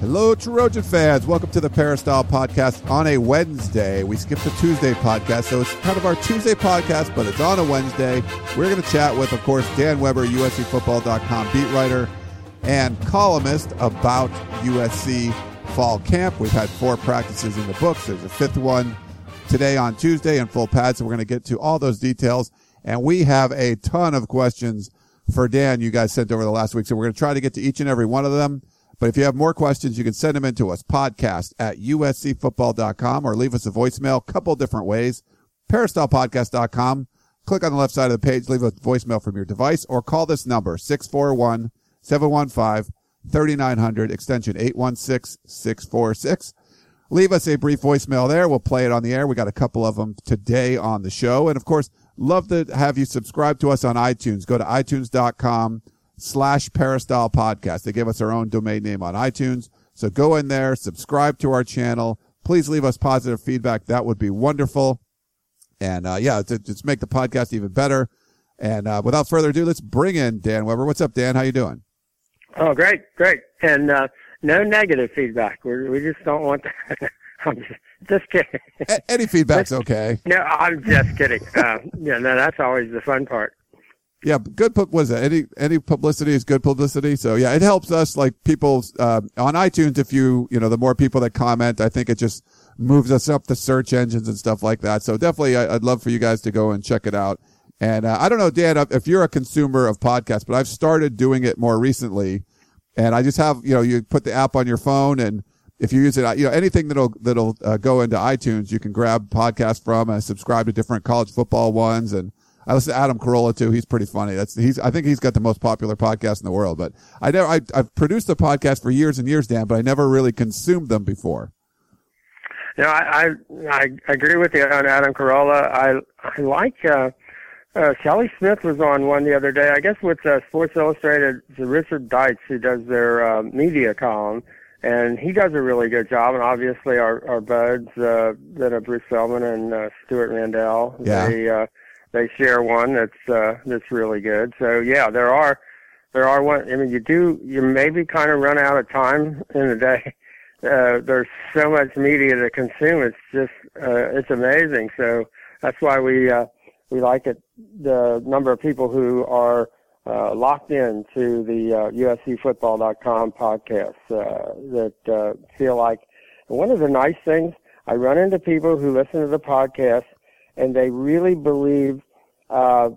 Hello, Trojan fans. Welcome to the Peristyle Podcast on a Wednesday. We skipped the Tuesday podcast, so it's kind of our Tuesday podcast, but it's on a Wednesday. We're going to chat with, of course, Dan Weber, USCFootball.com beat writer and columnist about USC fall camp. We've had four practices in the books. There's a fifth one today on Tuesday in full pads, so we're going to get to all those details. And we have a ton of questions for Dan you guys sent over the last week, so we're going to try to get to each and every one of them. But if you have more questions, you can send them in to us, podcast at uscfootball.com or leave us a voicemail, a couple different ways. Peristylepodcast.com. Click on the left side of the page, leave a voicemail from your device or call this number, 641-715-3900, extension 816-646. Leave us a brief voicemail there. We'll play it on the air. We got a couple of them today on the show. And of course, love to have you subscribe to us on iTunes. Go to itunes.com slash Peristyle Podcast. They give us our own domain name on iTunes. So go in there, subscribe to our channel. Please leave us positive feedback. That would be wonderful. And, uh, yeah, to just make the podcast even better. And, uh, without further ado, let's bring in Dan Weber. What's up, Dan? How you doing? Oh, great, great. And, uh, no negative feedback. We we just don't want that. I'm just, just kidding. Any feedback's okay. No, I'm just kidding. Uh, yeah, no, that's always the fun part. Yeah, good. Was it any any publicity is good publicity? So yeah, it helps us like people uh, on iTunes. If you you know the more people that comment, I think it just moves us up the search engines and stuff like that. So definitely, I, would love for you guys to go and check it out. And uh, I don't know, Dan, if you're a consumer of podcasts, but I've started doing it more recently, and I just have you know you put the app on your phone and. If you use it, you know anything that'll that'll uh, go into iTunes, you can grab podcasts from and subscribe to different college football ones, and I listen to Adam Carolla too. He's pretty funny. That's he's. I think he's got the most popular podcast in the world. But I never. I, I've produced a podcast for years and years, Dan, but I never really consumed them before. You know, I I, I agree with you on Adam Carolla. I I like. Uh, uh, Kelly Smith was on one the other day. I guess with uh, Sports Illustrated, it's Richard Deitsch who does their uh, media column, and he does a really good job. And obviously, our our buds uh, that are Bruce Feldman and uh, Stewart Mandel, yeah. they uh, they share one that's uh, that's really good. So yeah, there are there are one. I mean, you do you maybe kind of run out of time in the day. Uh, there's so much media to consume. It's just uh, it's amazing. So that's why we uh, we like it. The number of people who are uh, locked in to the uh, USCFootball.com podcast uh, that uh, feel like one of the nice things. I run into people who listen to the podcast and they really believe uh,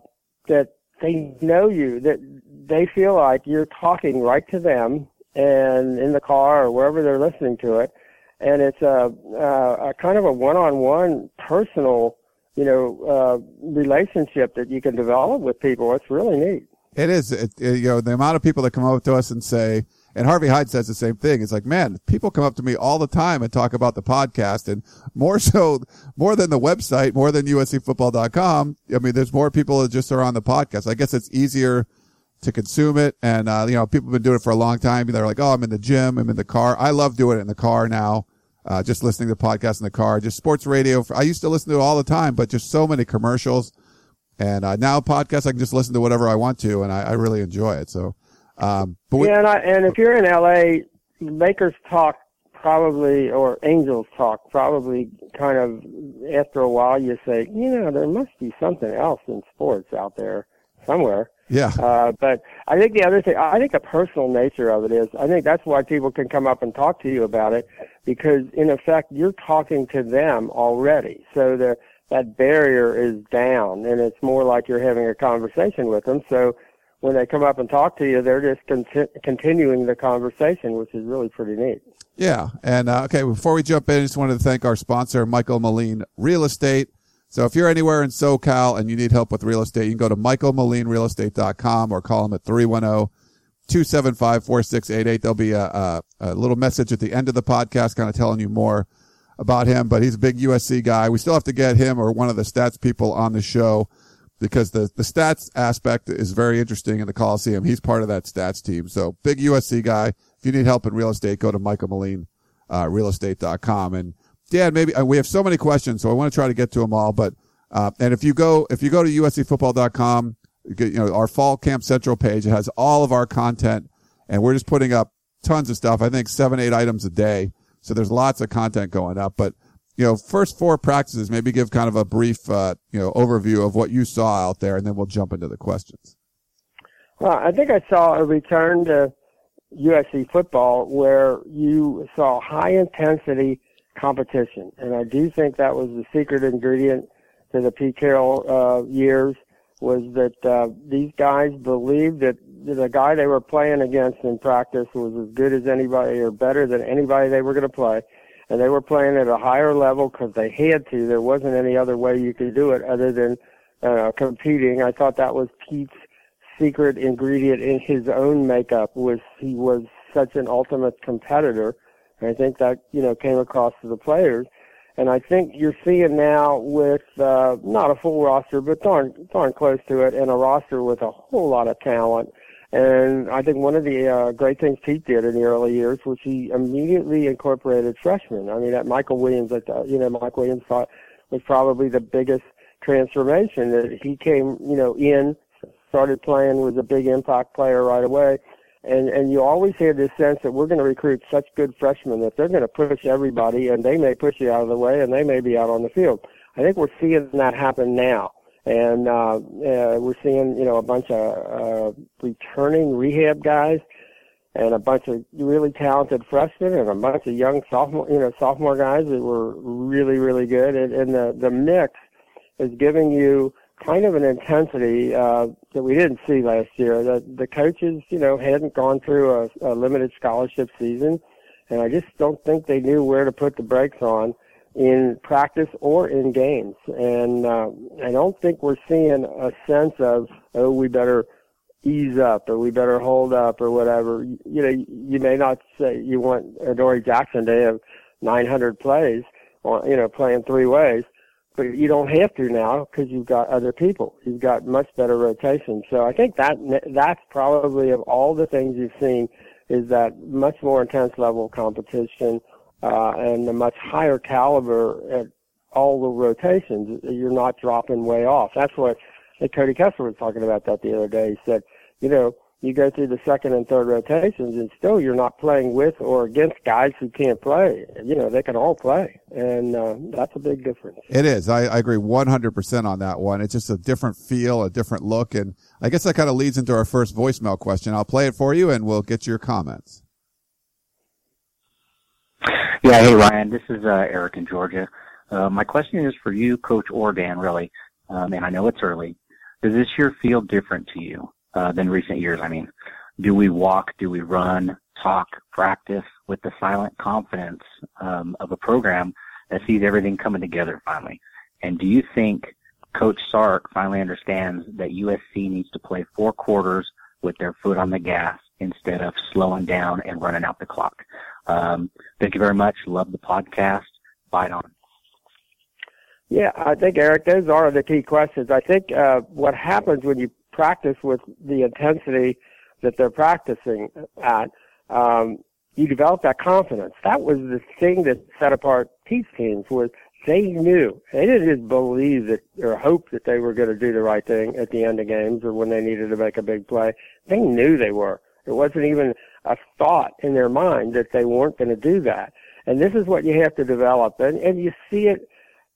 that they know you, that they feel like you're talking right to them and in the car or wherever they're listening to it. And it's a, a, a kind of a one-on-one personal, you know, uh, relationship that you can develop with people. It's really neat. It is. It, it, you know, the amount of people that come up to us and say, and Harvey Hyde says the same thing. It's like, man, people come up to me all the time and talk about the podcast and more so, more than the website, more than USCfootball.com. I mean, there's more people that just are on the podcast. I guess it's easier to consume it. And, uh, you know, people have been doing it for a long time. They're like, oh, I'm in the gym. I'm in the car. I love doing it in the car now. Uh, just listening to podcasts in the car, just sports radio. I used to listen to it all the time, but just so many commercials. And, uh, now podcasts, I can just listen to whatever I want to. And I, I really enjoy it. So, um, but we, yeah, and, I, and if you're in LA, Lakers talk probably, or Angels talk probably kind of after a while you say, you know, there must be something else in sports out there somewhere. Yeah. Uh, but I think the other thing, I think the personal nature of it is, I think that's why people can come up and talk to you about it because in effect you're talking to them already. So the, that barrier is down and it's more like you're having a conversation with them. So when they come up and talk to you, they're just conti- continuing the conversation, which is really pretty neat. Yeah. And, uh, okay, before we jump in, I just wanted to thank our sponsor, Michael Moline Real Estate. So if you're anywhere in SoCal and you need help with real estate, you can go to michaelmolinerealestate.com or call them at 310-275-4688. There'll be a, a, a little message at the end of the podcast kind of telling you more about him, but he's a big USC guy. We still have to get him or one of the stats people on the show because the, the stats aspect is very interesting in the Coliseum. He's part of that stats team. So big USC guy. If you need help in real estate, go to Michael Moline, uh, realestate.com. And Dan, maybe uh, we have so many questions, so I want to try to get to them all. But, uh, and if you go, if you go to uscfootball.com, you, get, you know, our fall camp central page, it has all of our content and we're just putting up tons of stuff. I think seven, eight items a day. So there's lots of content going up, but you know, first four practices, maybe give kind of a brief, uh, you know, overview of what you saw out there, and then we'll jump into the questions. Well, I think I saw a return to USC football where you saw high intensity competition, and I do think that was the secret ingredient to the Pete Carroll uh, years was that uh, these guys believed that the guy they were playing against in practice was as good as anybody or better than anybody they were going to play and they were playing at a higher level because they had to. There wasn't any other way you could do it other than uh, competing. I thought that was Pete's secret ingredient in his own makeup was he was such an ultimate competitor. And I think that you know came across to the players. And I think you're seeing now with uh, not a full roster, but darn darn close to it, and a roster with a whole lot of talent and I think one of the uh, great things Pete did in the early years was he immediately incorporated freshmen. I mean, that Michael Williams, that uh, you know, Mike Williams thought was probably the biggest transformation that he came, you know, in, started playing, was a big impact player right away. And and you always had this sense that we're going to recruit such good freshmen that they're going to push everybody, and they may push you out of the way, and they may be out on the field. I think we're seeing that happen now and uh, uh, we're seeing you know a bunch of uh, returning rehab guys and a bunch of really talented freshmen and a bunch of young sophomore you know sophomore guys that were really really good and, and the the mix is giving you kind of an intensity uh, that we didn't see last year. The the coaches you know hadn't gone through a, a limited scholarship season, and I just don't think they knew where to put the brakes on in practice or in games. And uh, I don't think we're seeing a sense of, oh, we better ease up or we better hold up or whatever. You, know, you may not say you want Adoree Jackson to have 900 plays, or, you know, playing three ways, but you don't have to now because you've got other people. You've got much better rotation. So I think that that's probably of all the things you've seen is that much more intense level of competition uh, and a much higher caliber at all the rotations. You're not dropping way off. That's what Cody Kessler was talking about that the other day. He said, you know, you go through the second and third rotations and still you're not playing with or against guys who can't play. You know, they can all play. And uh, that's a big difference. It is. I, I agree 100% on that one. It's just a different feel, a different look. And I guess that kind of leads into our first voicemail question. I'll play it for you and we'll get your comments. Yeah, hey Ryan, this is uh, Eric in Georgia. Uh, my question is for you, Coach or Dan, really, um, and I know it's early. Does this year feel different to you uh, than recent years? I mean, do we walk, do we run, talk, practice with the silent confidence um, of a program that sees everything coming together finally? And do you think Coach Sark finally understands that USC needs to play four quarters with their foot on the gas instead of slowing down and running out the clock? Um, thank you very much. Love the podcast. Bye on. Yeah, I think Eric, those are the key questions. I think uh, what happens when you practice with the intensity that they're practicing at, um, you develop that confidence. That was the thing that set apart Pete's teams was they knew they didn't just believe that or hope that they were going to do the right thing at the end of games or when they needed to make a big play. They knew they were. It wasn't even a thought in their mind that they weren't going to do that. And this is what you have to develop. And, and you see it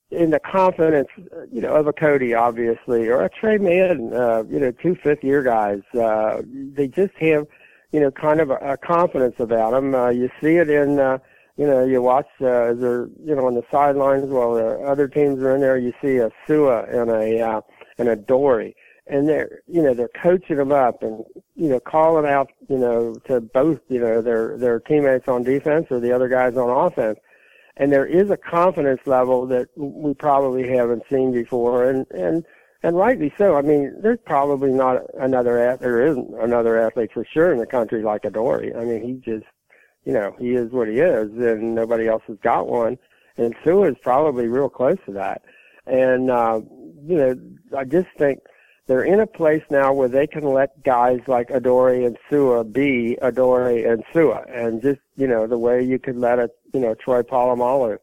in the confidence, you know, of a Cody, obviously, or a Trey Mann, uh, you know, two fifth year guys. Uh, they just have, you know, kind of a, a confidence about them. Uh, you see it in, uh, you know, you watch, uh, as they're, you know, on the sidelines while the other teams are in there, you see a Sua and a, uh, and a Dory. And they're you know they're coaching them up and you know calling out you know to both you know their their teammates on defense or the other guys on offense. And there is a confidence level that we probably haven't seen before. And and and rightly so. I mean there's probably not another there isn't another athlete for sure in the country like Adoree i mean he just you know he is what he is and nobody else has got one. And Sua is probably real close to that. And uh, you know, I just think they're in a place now where they can let guys like Adoree and Sua be Adoree and Sua, and just you know the way you could let a you know Troy Polamalu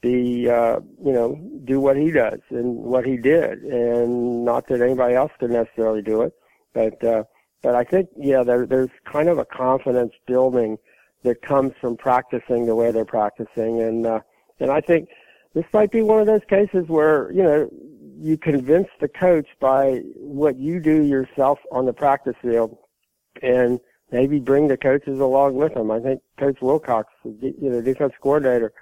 be uh, you know do what he does and what he did, and not that anybody else could necessarily do it, but uh, but I think yeah there, there's kind of a confidence building that comes from practicing the way they're practicing, and uh, and I think this might be one of those cases where you know you convince the coach by what you do yourself on the practice field, and maybe bring the coaches along with them. I think Coach Wilcox, you know, defense coordinator,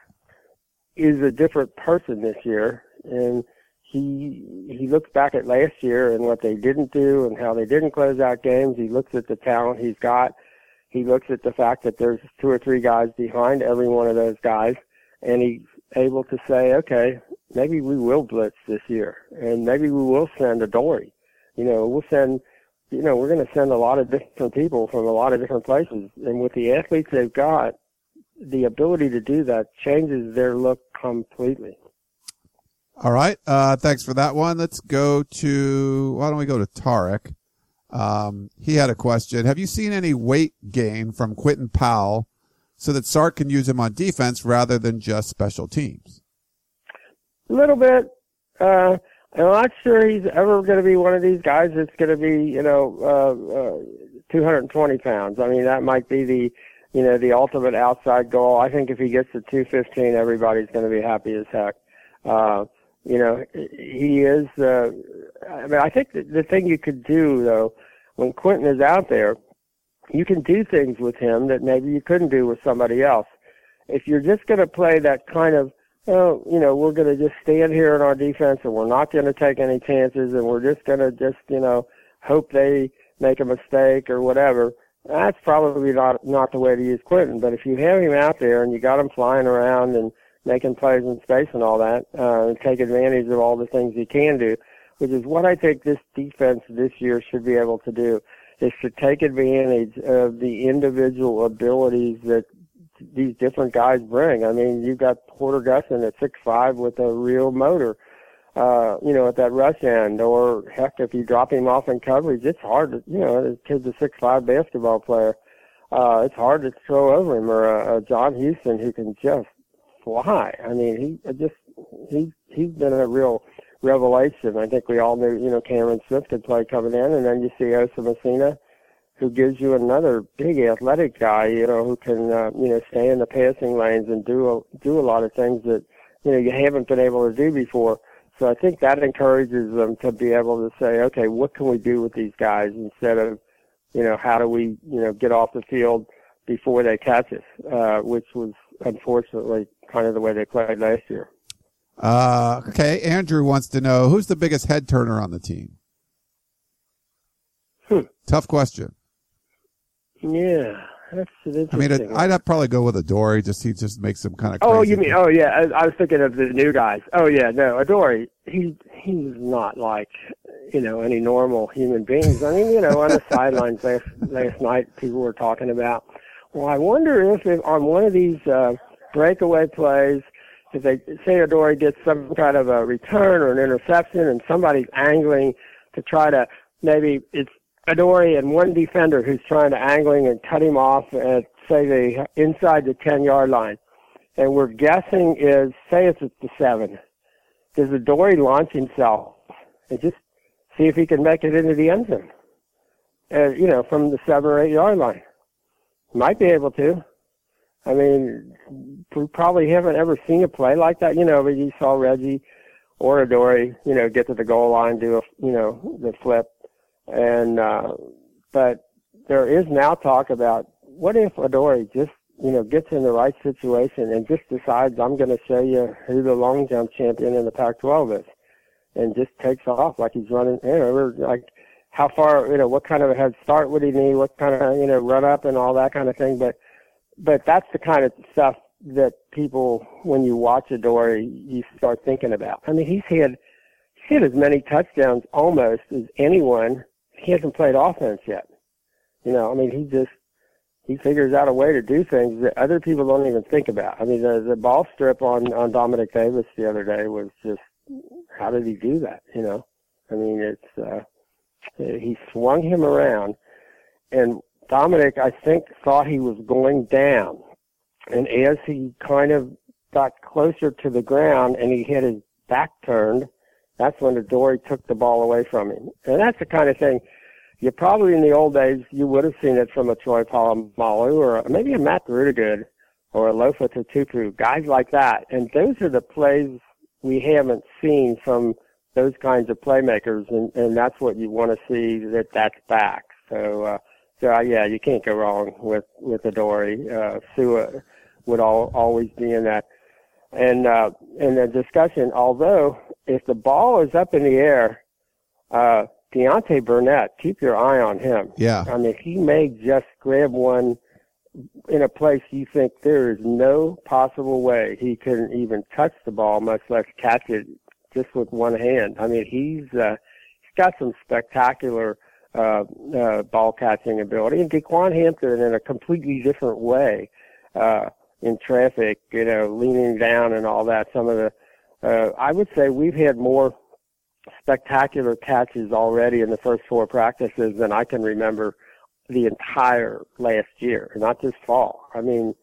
is a different person this year, and he he looks back at last year and what they didn't do and how they didn't close out games. He looks at the talent he's got. He looks at the fact that there's two or three guys behind every one of those guys, and he's able to say, okay, maybe we will blitz this year, and maybe we will send a Dory. You know, we'll send, you know, we're going to send a lot of different people from a lot of different places, and with the athletes they've got, the ability to do that changes their look completely. All right. Uh, thanks for that one. Let's go to, why don't we go to Tarek? Um, he had a question. Have you seen any weight gain from Quinton Powell so that Sark can use him on defense rather than just special teams? A little bit. Uh, I'm not sure he's ever going to be one of these guys that's going to be, you know, uh, uh, 220 pounds. I mean, that might be the, you know, the ultimate outside goal. I think if he gets to 215, everybody's going to be happy as heck. Uh, you know, he is, uh, I mean, I think the, the thing you could do though, when Quinton is out there, you can do things with him that maybe you couldn't do with somebody else. If you're just going to play that kind of well, you know, we're going to just stand here in our defense and we're not going to take any chances and we're just going to just, you know, hope they make a mistake or whatever. That's probably not not the way to use Quinton. But if you have him out there and you got him flying around and making plays in space and all that, uh, and take advantage of all the things he can do, which is what I think this defense this year should be able to do, is to take advantage of the individual abilities that these different guys bring. I mean, you've got Porter Gustin at six five with a real motor, uh, you know, at that rush end. Or heck, if you drop him off in coverage, it's hard to, you know, the kid's a six five basketball player. Uh, it's hard to throw over him. Or a John Houston who can just fly. I mean, he just he he's been a real revelation. I think we all knew, you know, Cameron Smith could play coming in, and then you see Osa Masina who gives you another big athletic guy, you know, who can, uh, you know, stay in the passing lanes and do a, do a lot of things that, you know, you haven't been able to do before. So I think that encourages them to be able to say, okay, what can we do with these guys instead of, you know, how do we, you know, get off the field before they catch us, uh, which was unfortunately kind of the way they played last year. Uh, okay. Andrew wants to know who's the biggest head turner on the team? Hmm. Tough question. Yeah, that's an I mean, it, I'd probably go with Adoree. Just he just makes some kind of. Oh, you mean? Oh, yeah. I, I was thinking of the new guys. Oh, yeah. No, Adoree. He he's not like you know any normal human beings. I mean, you know, on the sidelines last last night, people were talking about. Well, I wonder if, if on one of these uh, breakaway plays, if they say Adoree gets some kind of a return or an interception, and somebody's angling to try to maybe it's Adoree and one defender who's trying to angling and cut him off at say the inside the ten yard line, and we're guessing is say it's at the seven. Does Adoree launch himself and just see if he can make it into the end zone? Uh, you know, from the seven or eight yard line, might be able to. I mean, we probably haven't ever seen a play like that. You know, but you saw Reggie or Adoree, you know, get to the goal line, do a, you know, the flip and uh, but there is now talk about what if Adoree just you know gets in the right situation and just decides I'm going to show you who the long jump champion in the Pac-12 is, and just takes off like he's running. You know, like how far you know what kind of a head start would he need? What kind of you know run up and all that kind of thing. But but that's the kind of stuff that people when you watch Adoree you start thinking about. I mean he's had he's had as many touchdowns almost as anyone he hasn't played offense yet. You know, I mean, he just he figures out a way to do things that other people don't even think about. I mean, the the ball strip on on Dominic Davis the other day was just how did he do that? You know, I mean, it's uh, he swung him around, and Dominic I think thought he was going down, and as he kind of got closer to the ground and he had his back turned, that's when the Dory took the ball away from him, and that's the kind of thing you probably in the old days you would have seen it from a Troy Polamalu or maybe a Matt Rudiger or a Lofa Tatupu, guys like that. And those are the plays we haven't seen from those kinds of playmakers, and, and that's what you want to see that that's back. So, uh, so uh, yeah, you can't go wrong with with Adoree. Uh, Sua would all, always be in that. And uh, in the discussion, although if the ball is up in the air, uh, Deontay Burnett, keep your eye on him. Yeah. I mean, he may just grab one in a place you think there is no possible way he can even touch the ball, much less catch it just with one hand. I mean, he's uh, he's got some spectacular uh, uh, ball catching ability, and DeQuan Hampton in a completely different way uh, in traffic, you know, leaning down and all that. Some of the, uh, I would say we've had more spectacular catches already in the first four practices than I can remember the entire last year, not just fall. I mean,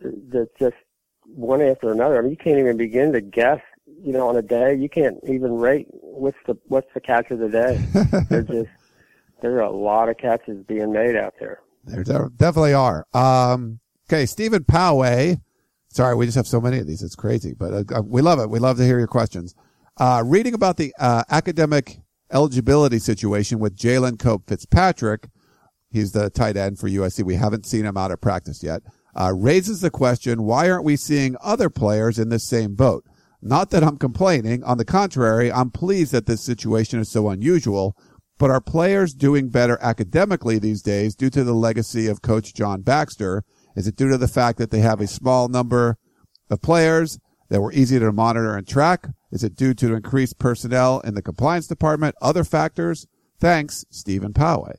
the, just one after another. I mean, you can't even begin to guess. You know, on a day, you can't even rate what's the what's the catch of the day. They're just there are a lot of catches being made out there. There definitely are. Um, okay, Stephen Poway. Sorry, we just have so many of these. It's crazy, but uh, uh we love it. We love to hear your questions. Uh, reading about the uh, academic eligibility situation with Jalen Cope Fitzpatrick, he's the tight end for USC. We haven't seen him out of practice yet. Uh, raises the question, why aren't we seeing other players in this same boat? Not that I'm complaining. On the contrary, I'm pleased that this situation is so unusual. But are players doing better academically these days due to the legacy of Coach John Baxter? Is it due to the fact that they have a small number of players that were easy to monitor and track? Is it due to increased personnel in the compliance department? Other factors? Thanks, Stephen Poway.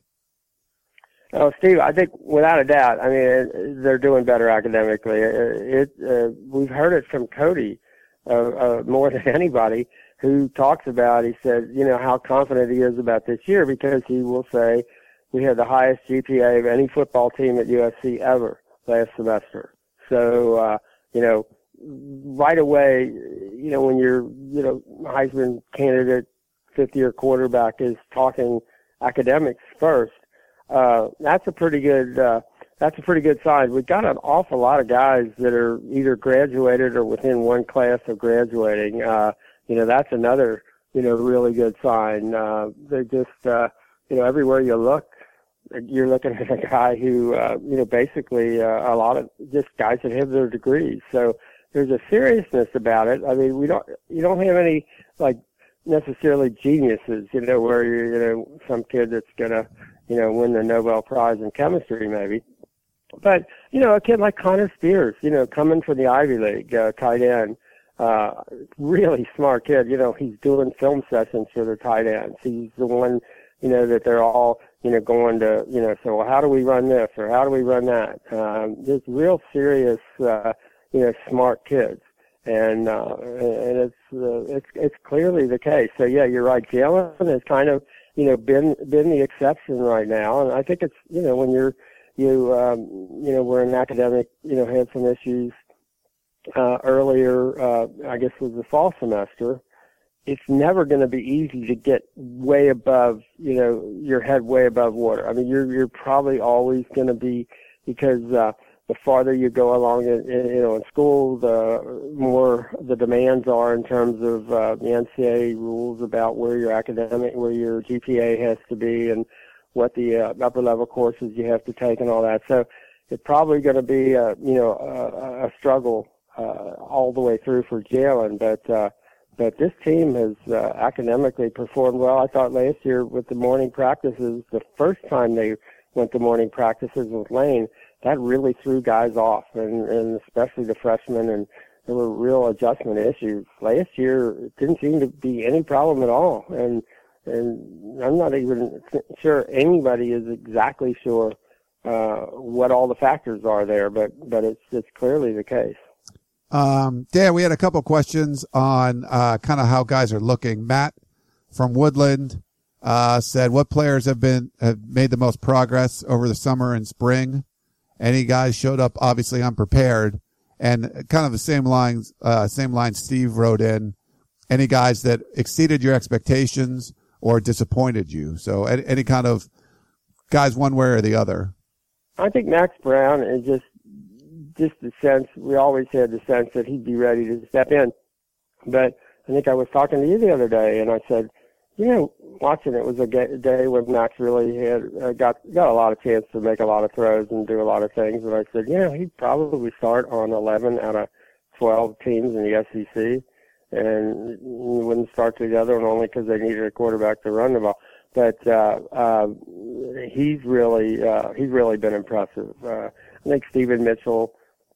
Oh, Steve, I think without a doubt. I mean, they're doing better academically. It, uh, we've heard it from Cody uh, uh, more than anybody who talks about. He said, you know, how confident he is about this year because he will say we had the highest GPA of any football team at USC ever last semester. So, uh, you know, right away, you know, when your, you know, Heisman candidate, fifth year quarterback is talking academics first, uh, that's a pretty good, uh, that's a pretty good sign. We've got an awful lot of guys that are either graduated or within one class of graduating. Uh, you know, that's another, you know, really good sign. Uh, they just, uh, you know, everywhere you look, you're looking at a guy who, uh, you know, basically uh, a lot of just guys that have their degrees. So there's a seriousness about it. I mean, we don't you don't have any like necessarily geniuses, you know, where you're you know some kid that's gonna you know win the Nobel Prize in chemistry maybe. But you know, a kid like Connor Spears, you know, coming from the Ivy League, uh, tight end, uh, really smart kid. You know, he's doing film sessions for the tight ends. He's the one, you know, that they're all you know going to you know well, how do we run this or how do we run that? Um, there's real serious. Uh, you know, smart kids. And, uh, and it's, uh, it's, it's clearly the case. So yeah, you're right. Jalen has kind of, you know, been, been the exception right now. And I think it's, you know, when you're, you, um, you know, were an academic, you know, had some issues, uh, earlier, uh, I guess was the fall semester. It's never going to be easy to get way above, you know, your head way above water. I mean, you're, you're probably always going to be, because, uh, the farther you go along in, you know in school, the more the demands are in terms of uh, the NCAA rules about where your academic, where your GPA has to be, and what the uh, upper level courses you have to take, and all that. So it's probably going to be a you know a, a struggle all the way through for Jalen, but. Uh, but this team has uh, academically performed well. I thought last year with the morning practices, the first time they went to morning practices with Lane, that really threw guys off, and, and especially the freshmen. And there were real adjustment issues. Last year, it didn't seem to be any problem at all, and and I'm not even sure anybody is exactly sure uh, what all the factors are there, but but it's it's clearly the case. Um, Dan, we had a couple questions on uh, kind of how guys are looking. Matt from Woodland uh, said, "What players have been have made the most progress over the summer and spring? Any guys showed up obviously unprepared, and kind of the same lines, uh, same line Steve wrote in. Any guys that exceeded your expectations or disappointed you? So any, any kind of guys, one way or the other." I think Max Browne is just just the sense we always had the sense that he'd be ready to step in. But I think I was talking to you the other day, and I said, you know, watching it was a day when Max really had uh, got got a lot of chance to make a lot of throws and do a lot of things. And I said, you know, he'd probably start on 11 out of 12 teams in the SEC, and wouldn't start the other one only because they needed a quarterback to run the ball but uh, uh, he's really uh, he's really been impressive. Uh, I think Steven Mitchell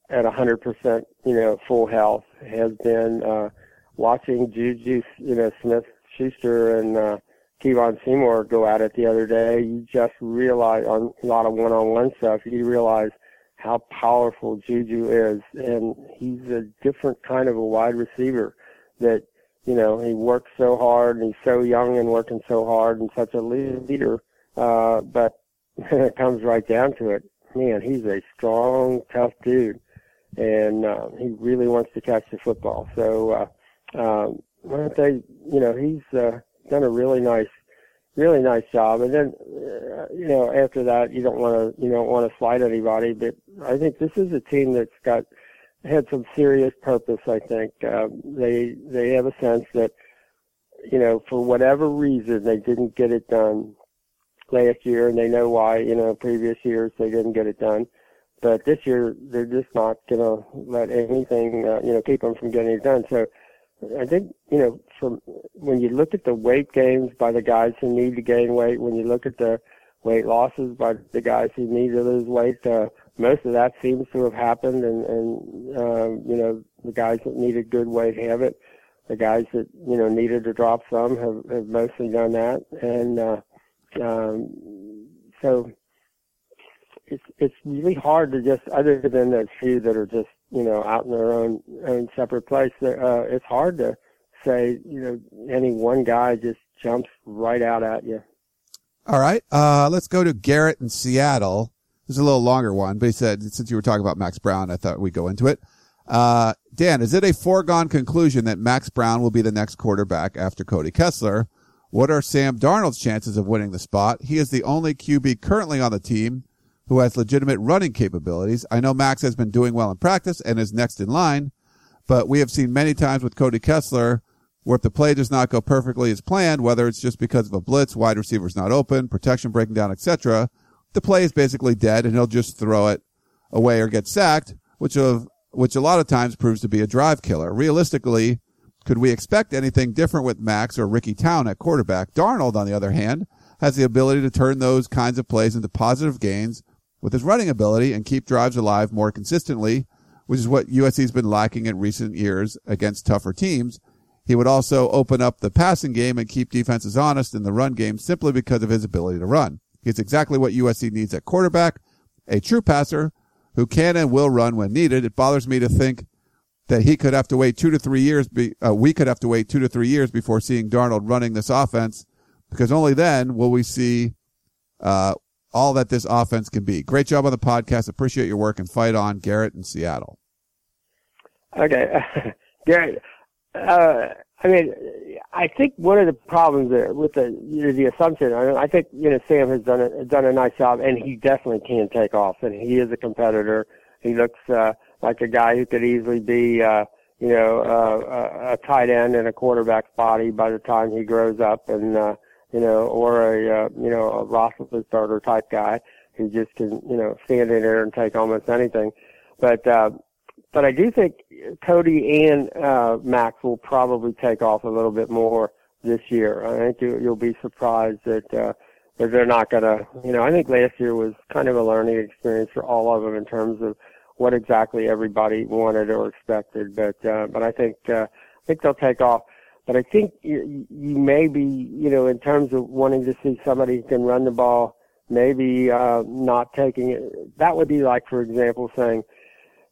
at 100%, you know, full health has been uh, watching Juju, you know, Smith Schuster and uh, Kevon Seymour go at it the other day. You just realize on a lot of one-on-one stuff, you realize how powerful Juju is, and he's a different kind of a wide receiver that you know, he works so hard and he's so young and working so hard and such a leader. Uh, but it comes right down to it. Man, he's a strong, tough dude and, uh, he really wants to catch the football. So, uh, um, think, you know, he's, uh, done a really nice, really nice job. And then, uh, you know, after that, you don't want to, you don't want to slight anybody, but I think this is a team that's got, had some serious purpose. I think um, they they have a sense that you know for whatever reason they didn't get it done last year, and they know why. You know, previous years they didn't get it done, but this year they're just not going to let anything uh, you know keep them from getting it done. So. I think you know from when you look at the weight gains by the guys who need to gain weight, when you look at the weight losses by the guys who need to lose weight, uh, most of that seems to have happened, and and um, you know the guys that needed good weight have it. The guys that you know needed to drop some have have mostly done that, and uh, um, so it's it's really hard to just other than those few that are just you know out in their own own separate place. Uh, it's hard to say you know any one guy just jumps right out at you. All right, uh, let's go to Garrett in Seattle. This is a little longer one, but he said, since you were talking about Max Browne, I thought we'd go into it. Uh, Dan, is it a foregone conclusion that Max Browne will be the next quarterback after Cody Kessler? What are Sam Darnold's chances of winning the spot? He is the only QB currently on the team who has legitimate running capabilities. I know Max has been doing well in practice and is next in line, but we have seen many times with Cody Kessler where if the play does not go perfectly as planned, whether it's just because of a blitz, wide receiver's not open, protection breaking down, etc., the play is basically dead and he'll just throw it away or get sacked, which of, which a lot of times proves to be a drive killer. Realistically, could we expect anything different with Max or Ricky Town at quarterback? Darnold, on the other hand, has the ability to turn those kinds of plays into positive gains with his running ability and keep drives alive more consistently, which is what USC's been lacking in recent years against tougher teams. He would also open up the passing game and keep defenses honest in the run game simply because of his ability to run. He's exactly what USC needs at quarterback, a true passer who can and will run when needed. It bothers me to think that he could have to wait two to three years. Be, uh, we could have to wait two to three years before seeing Darnold running this offense, because only then will we see uh, all that this offense can be. Great job on the podcast. Appreciate your work and fight on, Garrett in Seattle. Okay, Garrett. Uh, I mean, I think one of the problems there with the you know, the assumption, I, I think you know Sam has done a done a nice job, and he definitely can take off, and he is a competitor. He looks uh, like a guy who could easily be, uh, you know, uh, a, tight end in a quarterback's body by the time he grows up, and uh, you know, or a uh, you know a Roethlisberger starter type guy who just can you know stand in there and take almost anything. But uh, but I do think Cody and uh, Max will probably take off a little bit more this year. I think you, you'll be surprised that uh, that they're not to. You know, I think last year was kind of a learning experience for all of them in terms of what exactly everybody wanted or expected. But uh, but I think uh, I think they'll take off. But I think you, you may be, you know, in terms of wanting to see somebody who can run the ball maybe uh, not taking it. That would be like, for example, saying,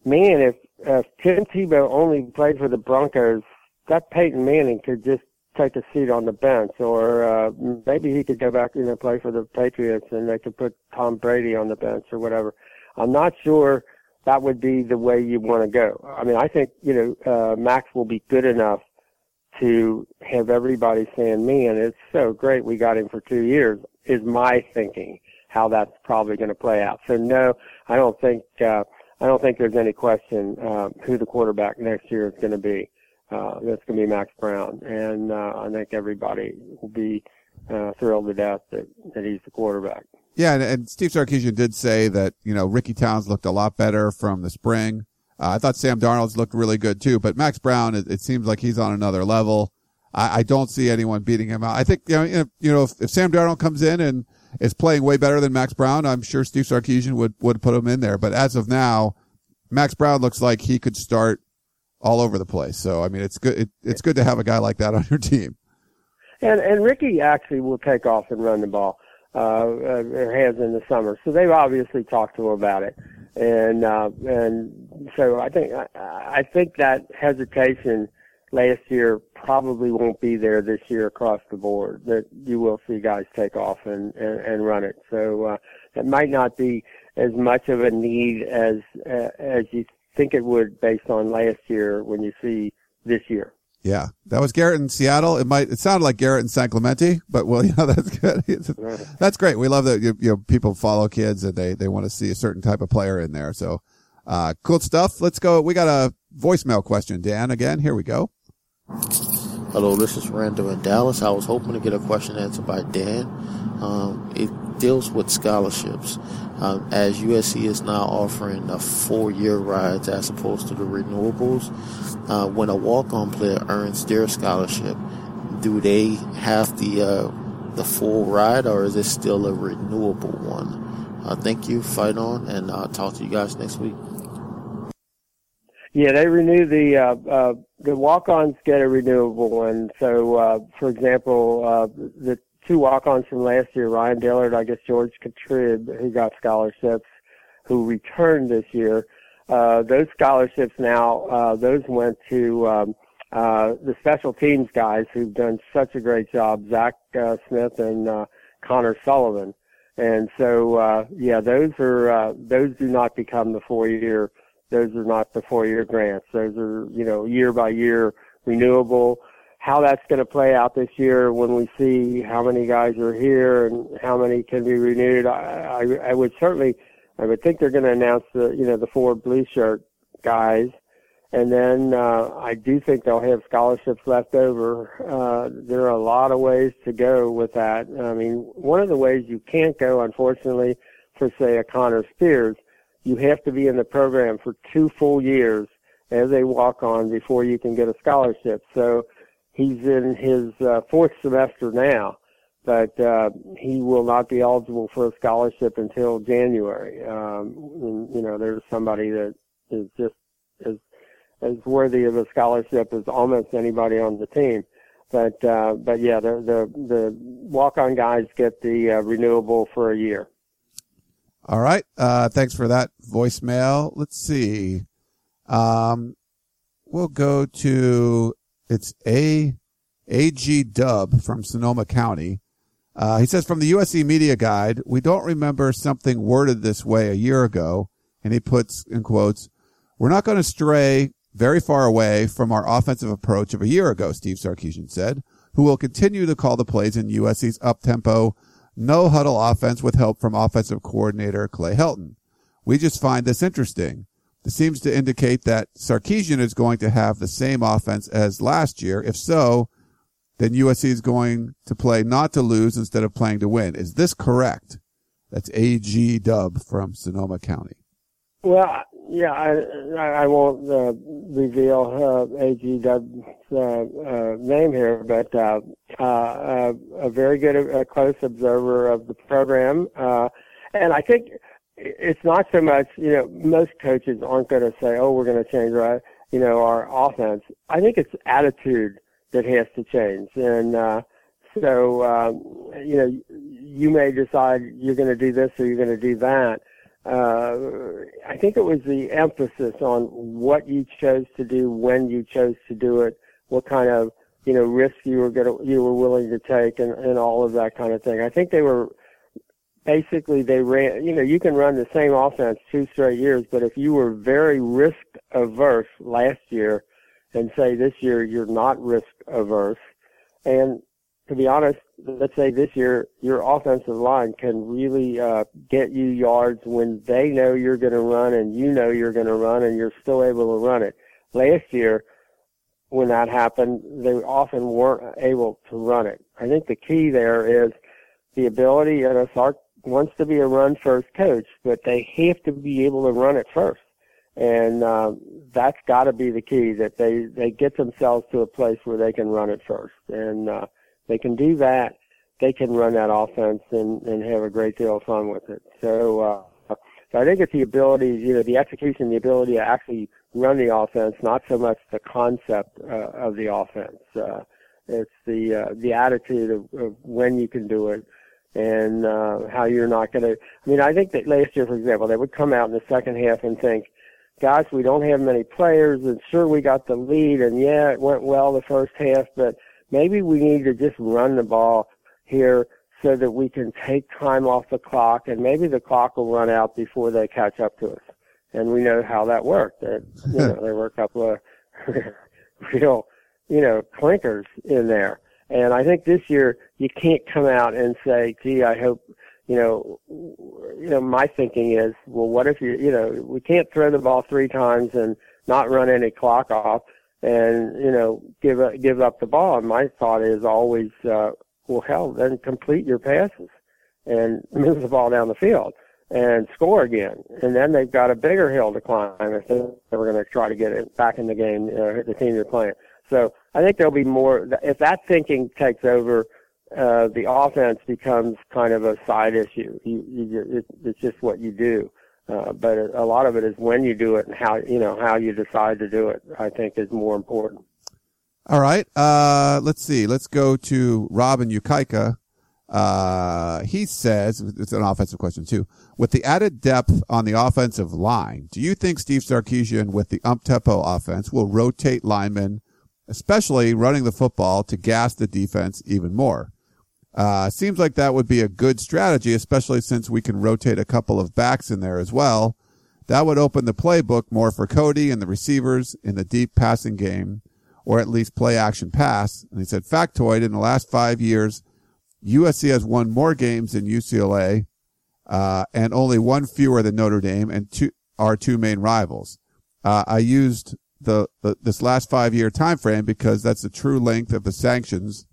"Man, if if Tim Tebow only played for the Broncos, that Peyton Manning could just take a seat on the bench, or uh, maybe he could go back and you know, play for the Patriots, and they could put Tom Brady on the bench or whatever." I'm not sure that would be the way you want to go. I mean, I think you know uh, Max will be good enough to have everybody saying, "Man, it's so great we got him for two years." Is my thinking how that's probably going to play out. So no, I don't think uh, I don't think there's any question uh, who the quarterback next year is going to be. Uh, that's going to be Max Browne, and uh, I think everybody will be uh, thrilled to death that, that he's the quarterback. Yeah, and, and Steve Sarkisian did say that you know Ricky Towns looked a lot better from the spring. Uh, I thought Sam Darnold's looked really good too, but Max Browne, it, it seems like he's on another level. I, I, don't see anyone beating him out. I think you know, if, you know, if, if, Sam Darnold comes in and is playing way better than Max Browne, I'm sure Steve Sarkisian would would put him in there. But as of now, Max Browne looks like he could start all over the place. So I mean, it's good. It, it's good to have a guy like that on your team. And and Ricky actually will take off and run the ball uh, uh, has in the summer. So they've obviously talked to him about it, and uh, and so I think I, I think that hesitation last year probably won't be there this year across the board. That you will see guys take off and and, and run it. So uh, it might not be as much of a need as uh, as you think it would based on last year when you see this year. Yeah, that was Garrett in Seattle. It might it sounded like Garrett in San Clemente, but well, you know that's good. that's great. We love that you, you know people follow kids and they they want to see a certain type of player in there. So, uh, cool stuff. Let's go. We got a voicemail question, Dan. Again, here we go. Hello, this is Randall in Dallas. I was hoping to get a question answered by Dan. Um, it deals with scholarships. Um, as USC is now offering a four-year rides as opposed to the renewables, uh, when a walk-on player earns their scholarship, do they have the uh, the full ride, or is it still a renewable one? Uh, thank you, fight on, and I'll talk to you guys next week. Yeah, they renew the uh, uh, the walk-ons get a renewable one. So, uh, for example, uh, the two walk-ons from last year, Ryan Dillard, I guess George Katrib, who got scholarships, who returned this year. Uh, those scholarships now, uh, those went to um, uh, the special teams guys who've done such a great job, Zach uh, Smith and uh, Connor Sullivan. And so, uh, yeah, those are uh, those do not become the four-year. Those are not the four-year grants. Those are you know year by year renewable how that's going to play out this year when we see how many guys are here and how many can be renewed. I, I, I would certainly, I would think they're going to announce the, you know, the four blue shirt guys. And then, uh, I do think they'll have scholarships left over. Uh, there are a lot of ways to go with that. I mean, one of the ways you can't go, unfortunately, for say a Connor Spears, you have to be in the program for two full years as a walk on before you can get a scholarship. So, he's in his uh, fourth semester now, but uh, he will not be eligible for a scholarship until January. Um, and, you know, there's somebody that is just as as worthy of a scholarship as almost anybody on the team. But uh, but yeah, the the, the walk on guys get the uh, renewable for a year. All right. Uh, thanks for that voicemail. Let's see. Um, we'll go to it's A Dub from Sonoma County. Uh, he says from the USC Media Guide, we don't remember something worded this way a year ago, and he puts in quotes, "We're not going to stray very far away from our offensive approach of a year ago." Steve Sarkisian said, "Who will continue to call the plays in USC's up-tempo, no huddle offense with help from offensive coordinator Clay Helton. We just find this interesting." This seems to indicate that Sarkisian is going to have the same offense as last year. If so, then USC is going to play not to lose instead of playing to win. Is this correct? That's AG Dub from Sonoma County. Well, yeah, I I won't uh, reveal uh, AG Dub's uh, uh, name here, but uh, uh, a very good, close observer of the program, and I think it's not so much, you know, most coaches aren't going to say, oh, we're going to change our, you know, our offense. I think it's attitude that has to change. And, uh, so, um, you know, you may decide you're going to do this or you're going to do that. Uh, I think it was the emphasis on what you chose to do, when you chose to do it, what kind of you know risk you were going to you were willing to take, and, and all of that kind of thing. I think they were basically they ran. You know, you can run the same offense two straight years, but if you were very risk averse last year, and say this year you're not risk averse, and to be honest, let's say this year your offensive line can really uh, get you yards when they know you're going to run and you know you're going to run and you're still able to run it. Last year, when that happened, they often weren't able to run it. I think the key there is the ability, and Sark wants to be a run first coach, but they have to be able to run it first. And um, that's got to be the key that they they get themselves to a place where they can run it first. And uh, they can do that, they can run that offense and, and have a great deal of fun with it. So, uh, so I think it's the ability, you know, the execution, the ability to actually run the offense, not so much the concept uh, of the offense. Uh, it's the uh, the attitude of, of when you can do it and uh, how you're not going to. I mean, I think that last year, for example, they would come out in the second half and think, "Gosh, we don't have many players, and sure we got the lead, and yeah, it went well the first half, but maybe we need to just run the ball here so that we can take time off the clock and maybe the clock will run out before they catch up to us. And we know how that worked. That, you know, there were a couple of real, you know, clinkers in there. And I think this year you can't come out and say, gee, I hope, you know, you know, my thinking is, well, what if you, you know, we can't throw the ball three times and not run any clock off and you know give a, give up the ball. And my thought is always, uh, well, hell, then complete your passes and move the ball down the field and score again. And then they've got a bigger hill to climb if they were going to try to get it back in the game, uh, the team they're playing. So I think there'll be more. If that thinking takes over, uh, the offense becomes kind of a side issue. You, you, it, it's just what you do. Uh, but a lot of it is when you do it and how you know how you decide to do it. I think is more important. All right. Uh, let's see. Let's go to Robin Yukaika. Uh, he says it's an offensive question too. With the added depth on the offensive line, do you think Steve Sarkisian with the up tempo offense will rotate linemen, especially running the football to gas the defense even more? Uh, seems like that would be a good strategy, especially since we can rotate a couple of backs in there as well. That would open the playbook more for Cody and the receivers in the deep passing game, or at least play action pass. And he said, factoid, in the last five years, USC has won more games than UCLA, uh, and only one fewer than Notre Dame and two, our two main rivals. Uh, I used the, the, this last five year time frame because that's the true length of the sanctions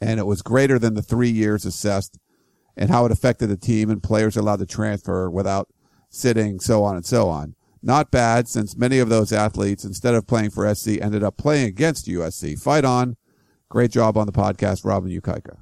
and it was greater than the three years assessed and how it affected the team and players allowed to transfer without sitting, so on and so on. Not bad since many of those athletes, instead of playing for SC, ended up playing against USC. Fight on. Great job on the podcast, Robin Yukaika.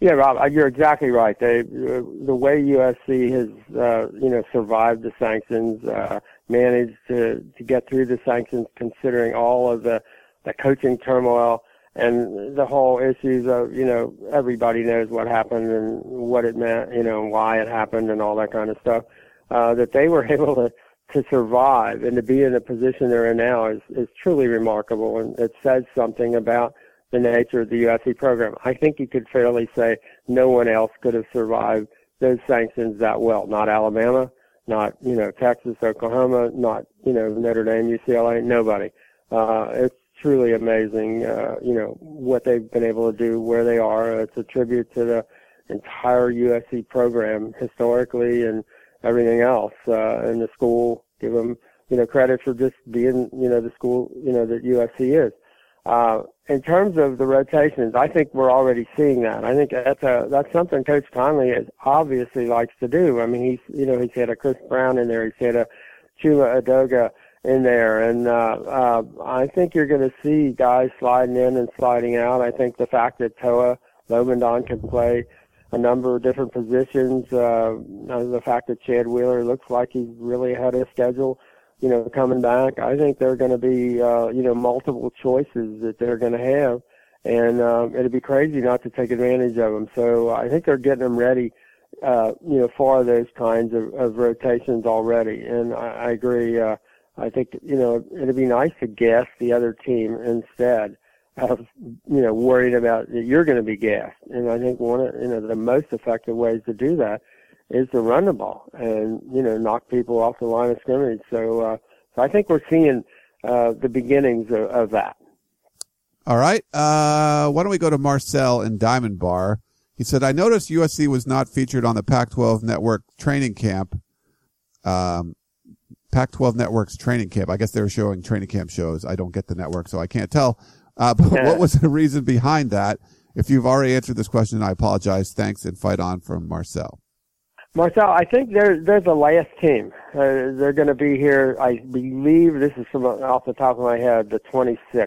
Yeah, Rob, you're exactly right. They, uh, the way USC has, uh, you know, survived the sanctions, uh, managed to, to get through the sanctions, considering all of the, the coaching turmoil, and the whole issues of you know everybody knows what happened and what it meant you know and why it happened and all that kind of stuff uh that they were able to to survive and to be in the position they're in now is is truly remarkable and it says something about the nature of the USC program. I think you could fairly say no one else could have survived those sanctions that well. Not Alabama, not you know Texas, Oklahoma, not you know Notre Dame, UCLA, nobody. Uh, it's truly amazing, uh, you know, what they've been able to do, where they are. It's a tribute to the entire USC program historically and everything else. Uh, and the school, give them, you know, credit for just being, you know, the school, you know, that USC is. Uh, in terms of the rotations, I think we're already seeing that. I think that's a, that's something Coach Connelly is obviously likes to do. I mean, he's, you know, he's had a Chris Brown in there. He's had a Chuma Edoga in there. And uh, uh, I think you're going to see guys sliding in and sliding out. I think the fact that Toa Lobendahn can play a number of different positions, uh, the fact that Chad Wheeler looks like he's really ahead of schedule, you know, coming back. I think there are going to be, uh, you know, multiple choices that they're going to have. and um, it'd be crazy not to take advantage of them. So I think they're getting them ready, uh, you know, for those kinds of, of rotations already. And I, I agree. Uh, I think you know it'd be nice to guess the other team instead of you know worried about that you're going to be gassed. And I think one of you know the most effective ways to do that is to run the ball and you know knock people off the line of scrimmage. So uh, so I think we're seeing uh, the beginnings of, of that. All right. Uh, why don't we go to Marcel in Diamond Bar? He said, I noticed USC was not featured on the Pac-12 network training camp. Um, Pac-12 network's training camp. I guess they were showing training camp shows. I don't get the network, so I can't tell. Uh, but what was the reason behind that? If you've already answered this question, I apologize. Thanks and fight on from Marcel. Marcel, I think they're they're the last team. Uh, they're going to be here. I believe this is from off the top of my head, the 26th.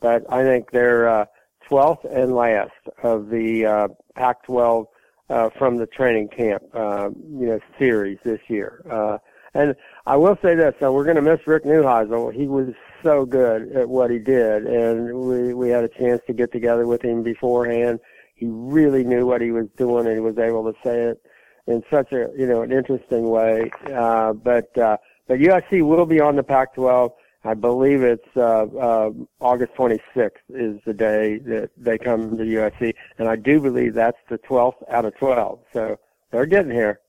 But I think they're uh, 12th and last of the uh, Pac-12 uh, from the training camp, uh, you know, series this year. Uh, and I will say this: so we're going to miss Rick Neuheisel. He was so good at what he did, and we we had a chance to get together with him beforehand. He really knew what he was doing, and he was able to say it in such a you know an interesting way. Uh, but uh, but USC will be on the Pac-12. I believe it's uh, uh, August 26th is the day that they come to USC, and I do believe that's the 12th out of 12. So they're getting here.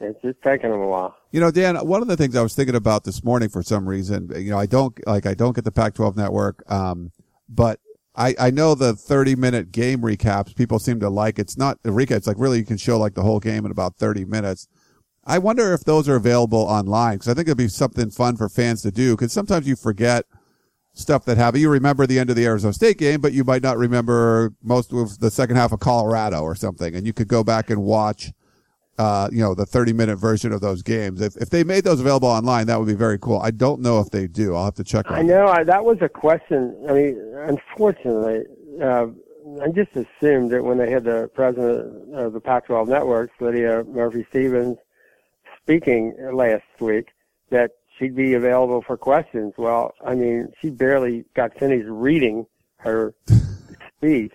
It's just taking them a while. You know, Dan, one of the things I was thinking about this morning for some reason, you know, I don't, like, I don't get the Pac-12 network, um, but I, I know the 30 minute game recaps people seem to like. It's not a recap. It's like really you can show like the whole game in about 30 minutes. I wonder if those are available online because I think it'd be something fun for fans to do because sometimes you forget stuff that happened. You remember the end of the Arizona State game, but you might not remember most of the second half of Colorado or something. And you could go back and watch, uh, you know, the 30 minute version of those games. If, if they made those available online, that would be very cool. I don't know if they do. I'll have to check. I know I, that was a question. I mean, unfortunately, uh, I just assumed that when they had the president of the Pac-12 networks, Lydia Murphy Stephans, speaking last week, that she'd be available for questions. Well, I mean, she barely got finished reading her speech,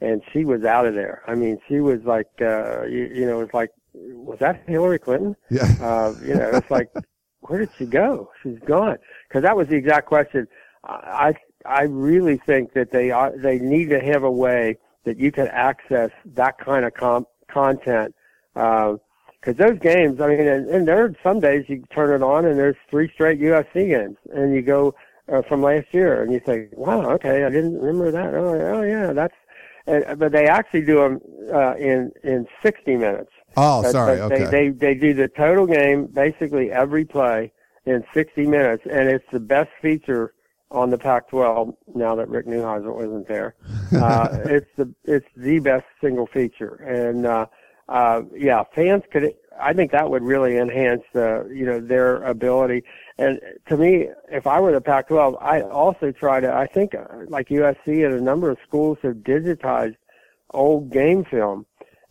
and she was out of there. I mean, she was like, uh, you, you know, it was like, was that Hillary Clinton? Yeah. Uh, you know, it's like, where did she go? She's gone. Because that was the exact question. I I really think that they are they need to have a way that you can access that kind of com- content. Because those games, I mean, and, and there are some days you turn it on and there's three straight USC games, and you go uh, from last year, and you think, wow, okay, I didn't remember that. Oh, oh yeah, that's. And, but they actually do them uh, in in 60 minutes. Oh, sorry. Okay. They, they they do the total game, basically every play in 60 minutes, and it's the best feature on the Pac-12 now that Rick Neuheisel isn't there. Uh, it's the it's the best single feature, and uh, uh, yeah, fans could. I think that would really enhance the you know their ability. And to me, if I were the Pac-12, I also try to. I think uh, like USC and a number of schools have digitized old game film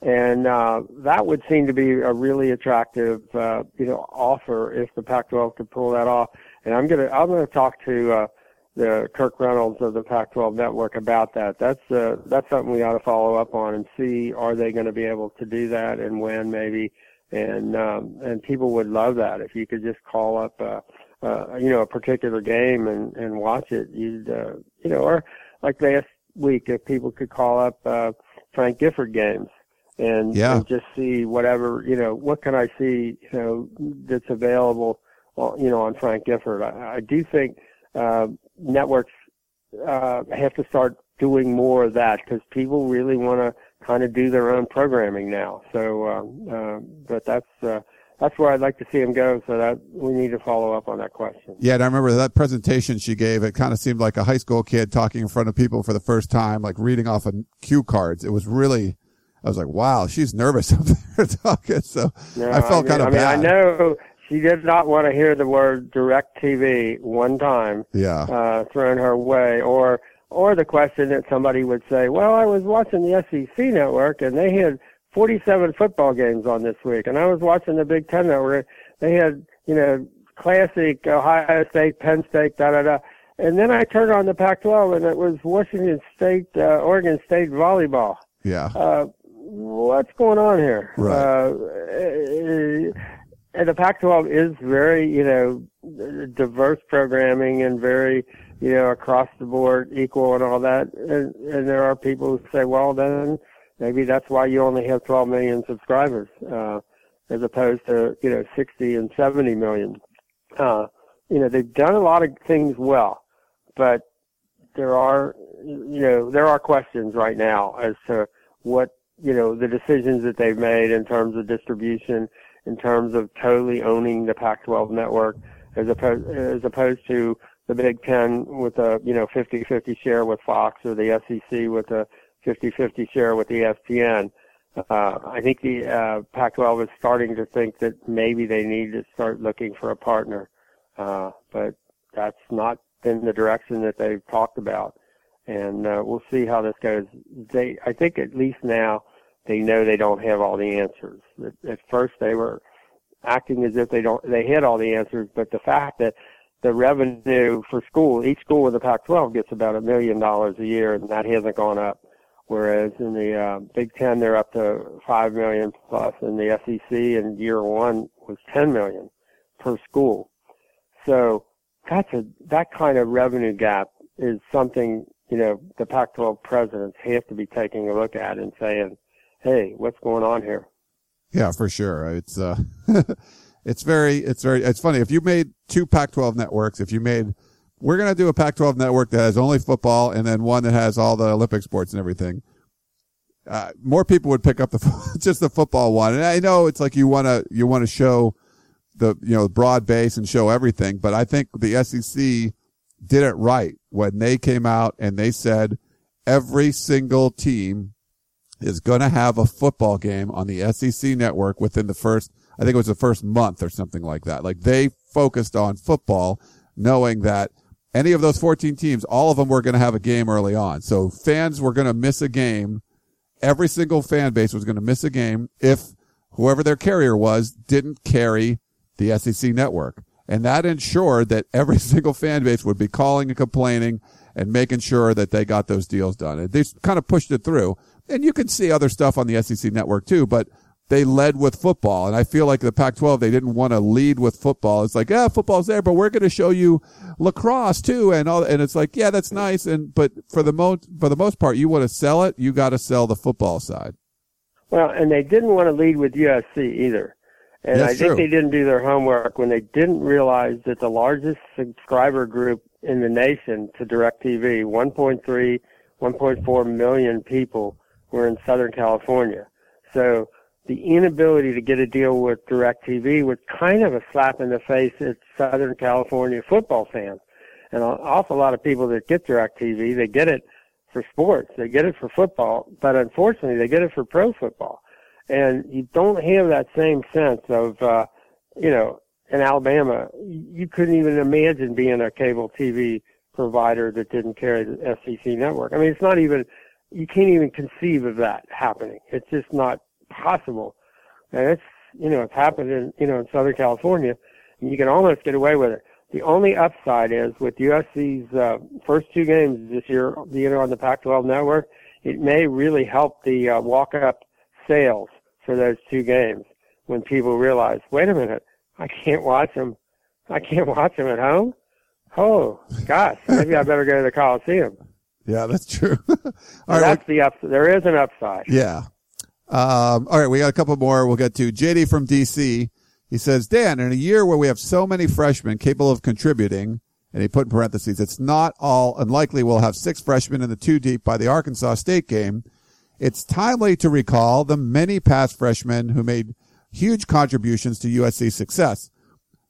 and uh, that would seem to be a really attractive, uh, you know, offer if the Pac-12 could pull that off. And I'm gonna I'm gonna talk to uh, the Kirk Reynolds of the Pac-12 network about that. That's uh, that's something we ought to follow up on and see are they going to be able to do that and when maybe. And um, and people would love that if you could just call up, uh, uh, you know, a particular game and and watch it. You'd uh, you know, or like last week if people could call up uh, Frank Gifford games and, Yeah. and just see whatever you know what can I see you know that's available uh, you know on Frank Gifford. I, I do think uh, networks uh, have to start doing more of that because people really want to kind of do their own programming now. So, um, uh, but that's uh, that's where I'd like to see them go. So that we need to follow up on that question. Yeah, and I remember that presentation she gave. It kind of seemed like a high school kid talking in front of people for the first time, like reading off of cue cards. It was really, I was like, wow, she's nervous up there talking. So No, I felt mean- kind of I mean, bad. I know she did not want to hear the word DirecTV one time. Yeah. uh, thrown her way, or or the question that somebody would say, "Well, I was watching the SEC network and they had 47 football games on this week, and I was watching the Big Ten network. They had, you know, classic Ohio State, Penn State, da da da." and then I turned on the Pac-12, and it was Washington State, uh, Oregon State volleyball. Yeah. Uh, what's going on here? Right. Uh, and the Pac-12 is very, you know, diverse programming and very, you know, across the board equal and all that. And, and there are people who say, well, then maybe that's why you only have 12 million subscribers, uh, as opposed to, you know, 60 and 70 million. Uh, you know, they've done a lot of things well, but there are, you know, there are questions right now as to what, you know, the decisions that they've made in terms of distribution, in terms of totally owning the Pac-12 network, as opposed, as opposed to the Big Ten with a, you know, 50-50 share with Fox or the SEC with a 50-50 share with ESPN. Uh, I think the uh, Pac-12 is starting to think that maybe they need to start looking for a partner, uh, but that's not been the direction that they've talked about, and uh, we'll see how this goes. They, I think, at least now they know they don't have all the answers. At, at first, they were acting as if they don't, they had all the answers, but the fact that the revenue for school, each school with the Pac-12 gets about a million dollars a year, and that hasn't gone up whereas in the uh, Big Ten they're up to five million plus, and the SEC in year one was ten million per school. So that's a that kind of revenue gap is something you know the Pac-12 presidents have to be taking a look at and saying, "Hey, what's going on here?" Yeah, for sure. It's uh, it's very, it's very, it's funny. If you made two Pac-12 networks, if you made we're to do a Pac-12 network that has only football and then one that has all the Olympic sports and everything. Uh, more people would pick up the just the football one. And I know it's like you want to you want to show the you know broad base and show everything, but I think the SEC did it right when they came out and they said every single team is going to have a football game on the SEC network within the first I think it was the first month or something like that. Like they focused on football knowing that any of those 14 teams, all of them were going to have a game early on. So fans were going to miss a game. Every single fan base was going to miss a game if whoever their carrier was didn't carry the SEC network. And that ensured that every single fan base would be calling and complaining and making sure that they got those deals done. And they kind of pushed it through. And you can see other stuff on the SEC network too, but they led with football. And I feel like the Pac-12, they didn't want to lead with football. It's like, yeah, football's there, but we're going to show you lacrosse too. And all, and it's like, yeah, that's nice. And, but for the most, for the most part, you want to sell it, you got to sell the football side. Well, and they didn't want to lead with USC either. And That's I think true. they didn't do their homework when they didn't realize that the largest subscriber group in the nation to DirecTV, 1.3, 1.4 million people were in Southern California. So the inability to get a deal with DirecTV was kind of a slap in the face at Southern California football fans. And an awful lot of people that get DirecTV, they get it for sports, they get it for football, but unfortunately they get it for pro football. And you don't have that same sense of, uh, you know, in Alabama, you couldn't even imagine being a cable TV provider that didn't carry the SEC network. I mean, it's not even, you can't even conceive of that happening. It's just not possible. And it's, you know, it's happened in, you know, in Southern California, and you can almost get away with it. The only upside is with USC's uh, first two games this year, you know, on the Pac-12 network, it may really help the uh, walk-up sales for those two games when people realize, wait a minute, I can't watch them. I can't watch them at home. Oh gosh, maybe I better go to the Coliseum. Yeah, that's true. all And right. that's the upside. There is an upside. Yeah. Um, all right. We got a couple more we'll get to. JD from DC. He says, Dan, in a year where we have so many freshmen capable of contributing, and he put in parentheses, it's not all unlikely we'll have six freshmen in the two deep by the Arkansas State game. It's timely to recall the many past freshmen who made huge contributions to USC's success.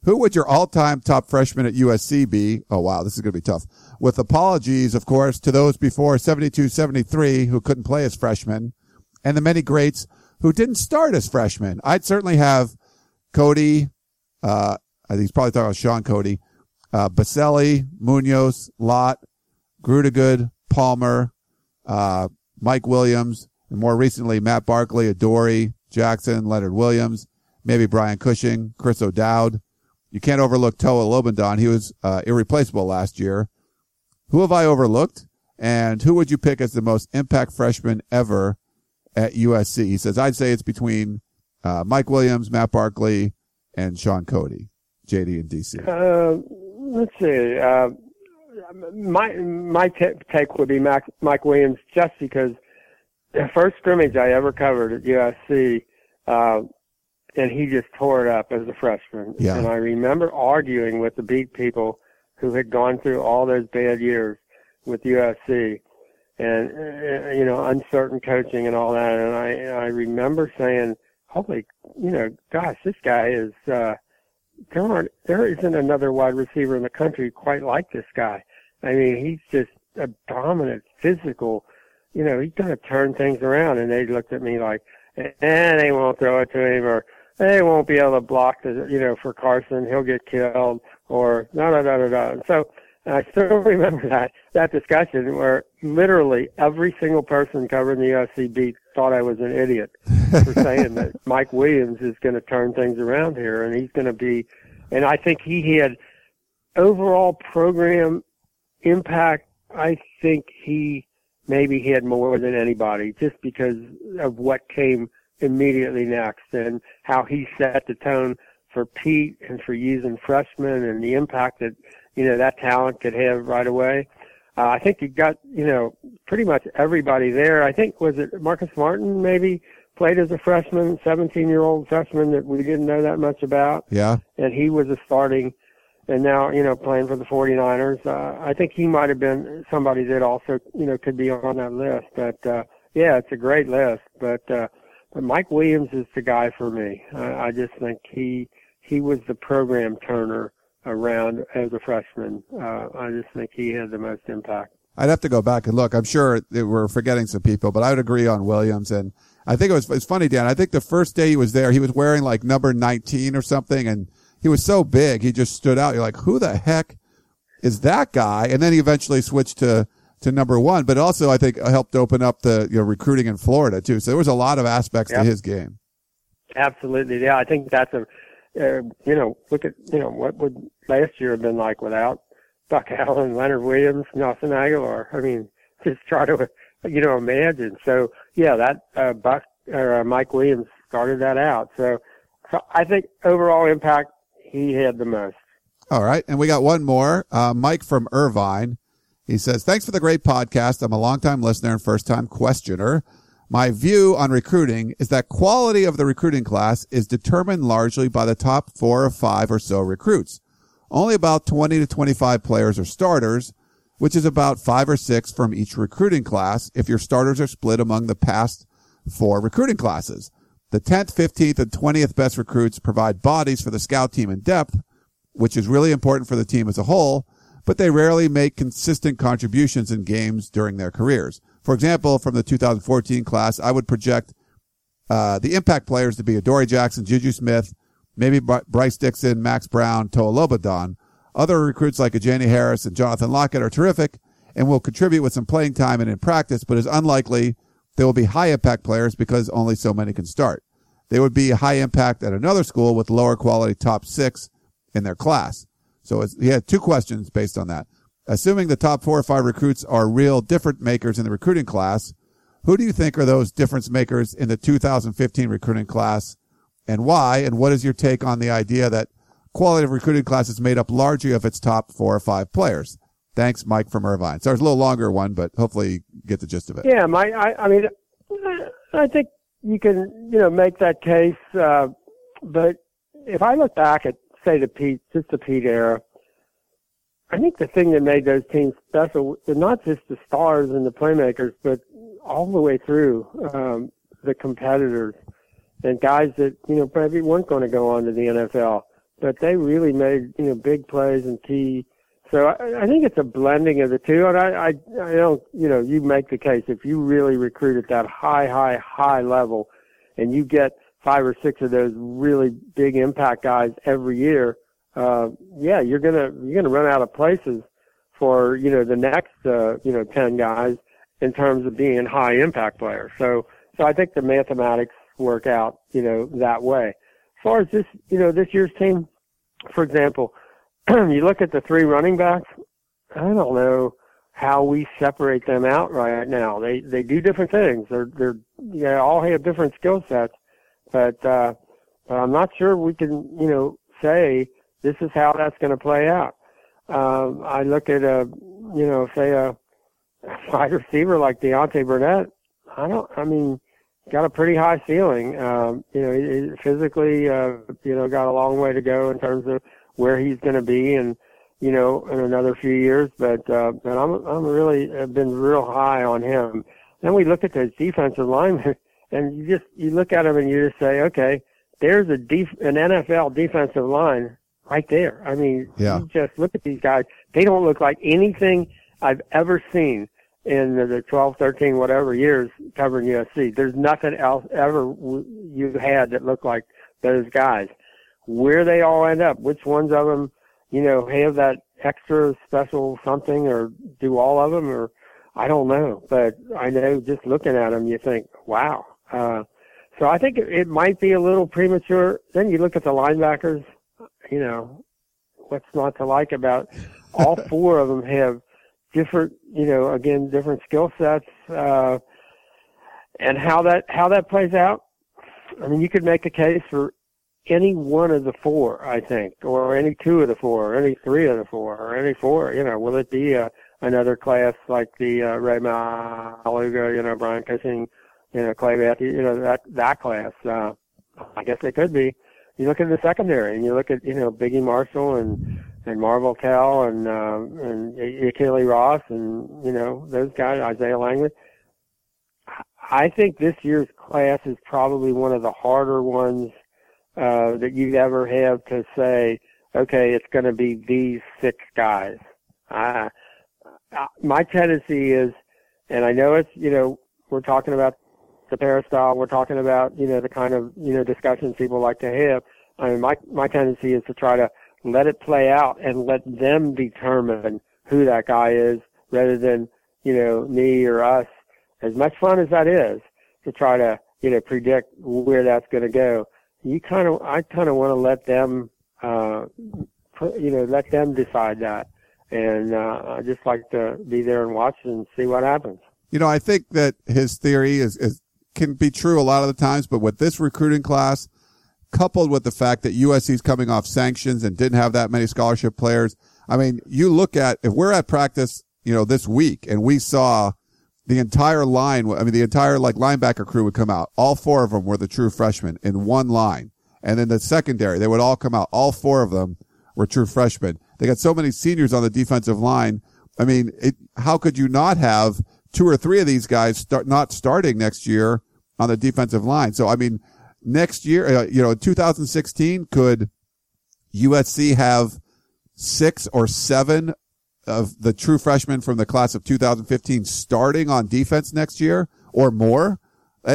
Who would your all-time top freshman at USC be? Oh wow, this is going to be tough. With apologies, of course, to those before 72-73 who couldn't play as freshmen and the many greats who didn't start as freshmen. I'd certainly have Cody, uh, I think he's probably talking about Shaun Cody, uh, Baselli, Munoz, Lott, Grudegood, Palmer, uh, Mike Williams, and more recently Matt Barkley, Adoree, Jackson, Leonard Williams, maybe Brian Cushing, Chris O'Dowd. You can't overlook Toa Lobendahn. He was uh, irreplaceable last year. Who have I overlooked? And who would you pick as the most impact freshman ever at USC? He says, I'd say it's between uh, Mike Williams, Matt Barkley, and Shaun Cody, JD and DC. Uh, let's see. My my t- take would be Mac, Mike Williams, just because the first scrimmage I ever covered at USC, uh, and he just tore it up as a freshman. Yeah. And I remember arguing with the beat people who had gone through all those bad years with USC and uh, you know uncertain coaching and all that and I I remember saying holy you know gosh this guy is uh there aren't there isn't another wide receiver in the country quite like this guy. I mean he's just a dominant physical you know he's going to turn things around and they looked at me like and eh, they won't throw it to him or they won't be able to block the you know for Carson he'll get killed or da da da da da. So and I still remember that that discussion where literally every single person covering the USC beat thought I was an idiot for saying that Mike Williams is going to turn things around here, and he's going to be. And I think he had overall program impact. I think he maybe he had more than anybody just because of what came immediately next and how he set the tone for Pete and for using freshmen and the impact that you know, that talent could have right away. Uh, I think you got, you know, pretty much everybody there. I think, was it Marcus Martin maybe played as a freshman, 17 year old freshman that we didn't know that much about. Yeah. And he was a starting and now, you know, playing for the 49ers. Uh, I think he might have been somebody that also, you know, could be on that list. But, uh, yeah, it's a great list. But, uh, but Mike Williams is the guy for me. I, I just think he, he was the program turner around as a freshman. Uh, I just think he had the most impact. I'd have to go back and look. I'm sure we're forgetting some people, but I would agree on Williams. And I think it was, it's funny, Dan. I think the first day he was there, he was wearing like number 19 or something and he was so big. He just stood out. You're like, who the heck is that guy? And then he eventually switched to, to number one, but also I think helped open up the you know, recruiting in Florida too. So there was a lot of aspects yep. to his game. Absolutely. Yeah. I think that's a, uh, you know, look at, you know, what would last year have been like without Buck Allen, Leonard Williams, Nelson Agholor. I mean, just try to, you know, imagine. So yeah, that, uh, Buck, or uh, Mike Williams started that out. So, so I think overall impact, he had the most. All right. And we got one more, uh, Mike from Irvine. He says, thanks for the great podcast. I'm a longtime listener and first time questioner. My view on recruiting is that quality of the recruiting class is determined largely by the top four or five or so recruits. Only about 20 to 25 players are starters, which is about five or six from each recruiting class if your starters are split among the past four recruiting classes. The 10th, 15th, and 20th best recruits provide bodies for the scout team in depth, which is really important for the team as a whole, but they rarely make consistent contributions in games during their careers. For example, from the 2014 class, I would project uh, the impact players to be Adoree Jackson, Juju Smith, maybe Bryce Dixon, Max Browne, Toa Lobendahn. Other recruits like Ajene Harris and Jonathan Lockett are terrific and will contribute with some playing time and in practice, but is unlikely they will be high impact players because only so many can start. They would be high impact at another school with lower quality top six in their class. So he had two questions based on that. Assuming the top four or five recruits are real difference makers in the recruiting class, who do you think are those difference makers in the 2015 recruiting class and why? And what is your take on the idea that quality of recruiting class is made up largely of its top four or five players? Thanks, Mike from Irvine. So it's a little longer one, but hopefully you get the gist of it. Yeah, Mike. I, I mean, I think you can, you know, make that case. Uh, but if I look back at, say, the Pete, just the Pete era, I think the thing that made those teams special, not just the stars and the playmakers, but all the way through um, the competitors and guys that you know probably weren't going to go on to the NFL, but they really made you know big plays and key. So I, I think it's a blending of the two, and I, I I don't you know you make the case if you really recruit at that high high high level, and you get five or six of those really big impact guys every year uh, yeah, you're gonna you're gonna run out of places for you know the next uh, you know ten guys in terms of being high impact players. So so I think the mathematics work out you know that way. As far as this you know this year's team, for example, you look at the three running backs. I don't know. how we separate them out right now. They they do different things. They're they're they all have different skill sets, but uh, I'm not sure we can you know say this is how that's going to play out. Um, I look at a you know say a wide receiver like Deontay Burnett. I don't. I mean, got a pretty high ceiling. Um, you know, he, physically, uh, you know, got a long way to go in terms of where he's going to be and you know, in another few years. But uh, but I'm I'm really have been real high on him. Then we look at those defensive linemen, and you just you look at them and you just say, okay, there's a def- an NFL defensive line right there. I mean, yeah. you just look at these guys. They don't look like anything I've ever seen in the 12, 13, whatever years covering USC. There's nothing else ever you had that looked like those guys. Where they all end up, which ones of them you know, have that extra special something or do all of them or I don't know, but I know just looking at them, you think, wow. Uh, so I think it, might be a little premature. Then you look at the linebackers, you know, what's not to like about all four of them have different, you know, again, different skill sets, uh, and how that, how that plays out. I mean, you could make a case for any one of the four, I think, or any two of the four, or any three of the four, or any four. You know, will it be a, another class like the uh, Rey Maualuga, you know, Brian Cushing, you know, Clay Matthews, you know, that that class? Uh, I guess they could be. You look at the secondary, and you look at you know Biggie Marshall and and Marvell Tell and uh, and Ykili Ross and you know those guys, Isaiah Langley. I think this year's class is probably one of the harder ones uh, that you ever have to say, okay, it's going to be these six guys. Uh, my tendency is, and I know it's, you know, we're talking about the peristyle, we're talking about, you know, the kind of, you know, discussions people like to have. I mean, my, my tendency is to try to let it play out and let them determine who that guy is rather than, you know, me or us. As much fun as that is to try to, you know, predict where that's going to go you kind of, I kind of want to let them, uh, put, you know, let them decide that. And, uh, I just like to be there and watch and see what happens. You know, I think that his theory is, is, can be true a lot of the times, but with this recruiting class, coupled with the fact that USC is coming off sanctions and didn't have that many scholarship players. I mean, you look at, if we're at practice, you know, this week and we saw the entire line, I mean, the entire like linebacker crew would come out. All four of them were the true freshmen in one line. And then the secondary, they would all come out. All four of them were true freshmen. They got so many seniors on the defensive line. I mean, it, how could you not have two or three of these guys start not starting next year on the defensive line? So, I mean, next year, uh, you know, 2016, could USC have six or seven of the true freshmen from the class of 2015 starting on defense next year or more.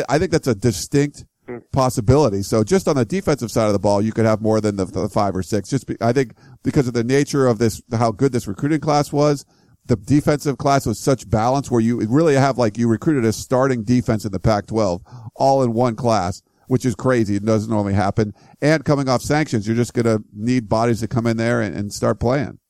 I think that's a distinct possibility. So just on the defensive side of the ball, you could have more than the, the five or six. Just be, I think because of the nature of this, how good this recruiting class was, the defensive class was such balance where you really have like you recruited a starting defense in the Pac-12 all in one class, which is crazy. It doesn't normally happen. And coming off sanctions, you're just going to need bodies to come in there and, and start playing.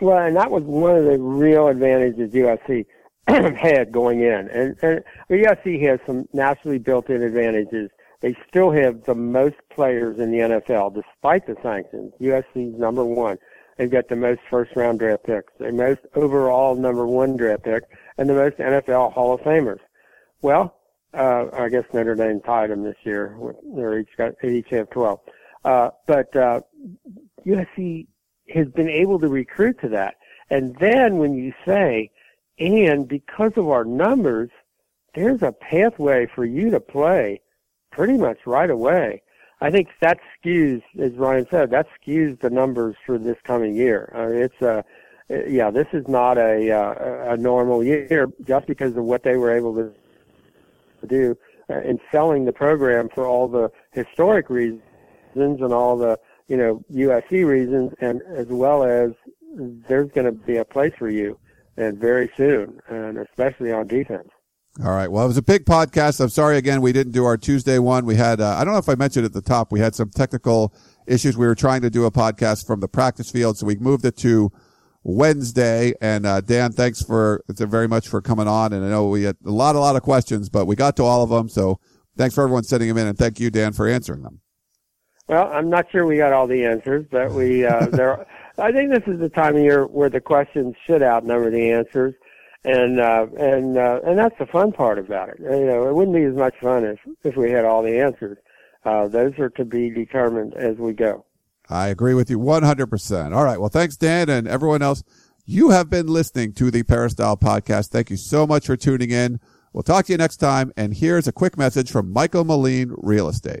Well, and that was one of the real advantages USC had going in. And, and USC has some naturally built-in advantages. They still have the most players in the NFL, despite the sanctions. USC's number one. They've got the most first-round draft picks, the most overall number one draft pick, and the most NFL Hall of Famers. Well, uh, I guess Notre Dame tied them this year. They each got each have twelve. Uh, but uh, USC has been able to recruit to that. And then when you say, and because of our numbers, there's a pathway for you to play pretty much right away. I think that skews, as Ryan said, that skews the numbers for this coming year. Uh, it's a, uh, yeah, this is not a uh, a normal year just because of what they were able to do uh, in selling the program for all the historic reasons and all the you know, USC reasons, and as well as there's going to be a place for you, and very soon, and especially on defense. All right. Well, it was a big podcast. I'm sorry again we didn't do our Tuesday one. We had uh, I don't know if I mentioned at the top we had some technical issues. We were trying to do a podcast from the practice field, so we moved it to Wednesday. And uh, Dan, thanks for very much for coming on. And I know we had a lot, a lot of questions, but we got to all of them. So thanks for everyone sending them in, and thank you, Dan, for answering them. Well, I'm not sure we got all the answers, but we uh, there. I think this is the time of year where the questions should outnumber the answers, and uh, and uh, and that's the fun part about it. You know, it wouldn't be as much fun if if we had all the answers. Uh, those are to be determined as we go. I agree with you 100%. All right. Well, thanks, Dan, and everyone else. You have been listening to the Peristyle podcast. Thank you so much for tuning in. We'll talk to you next time. And here's a quick message from Michael Moline Real Estate.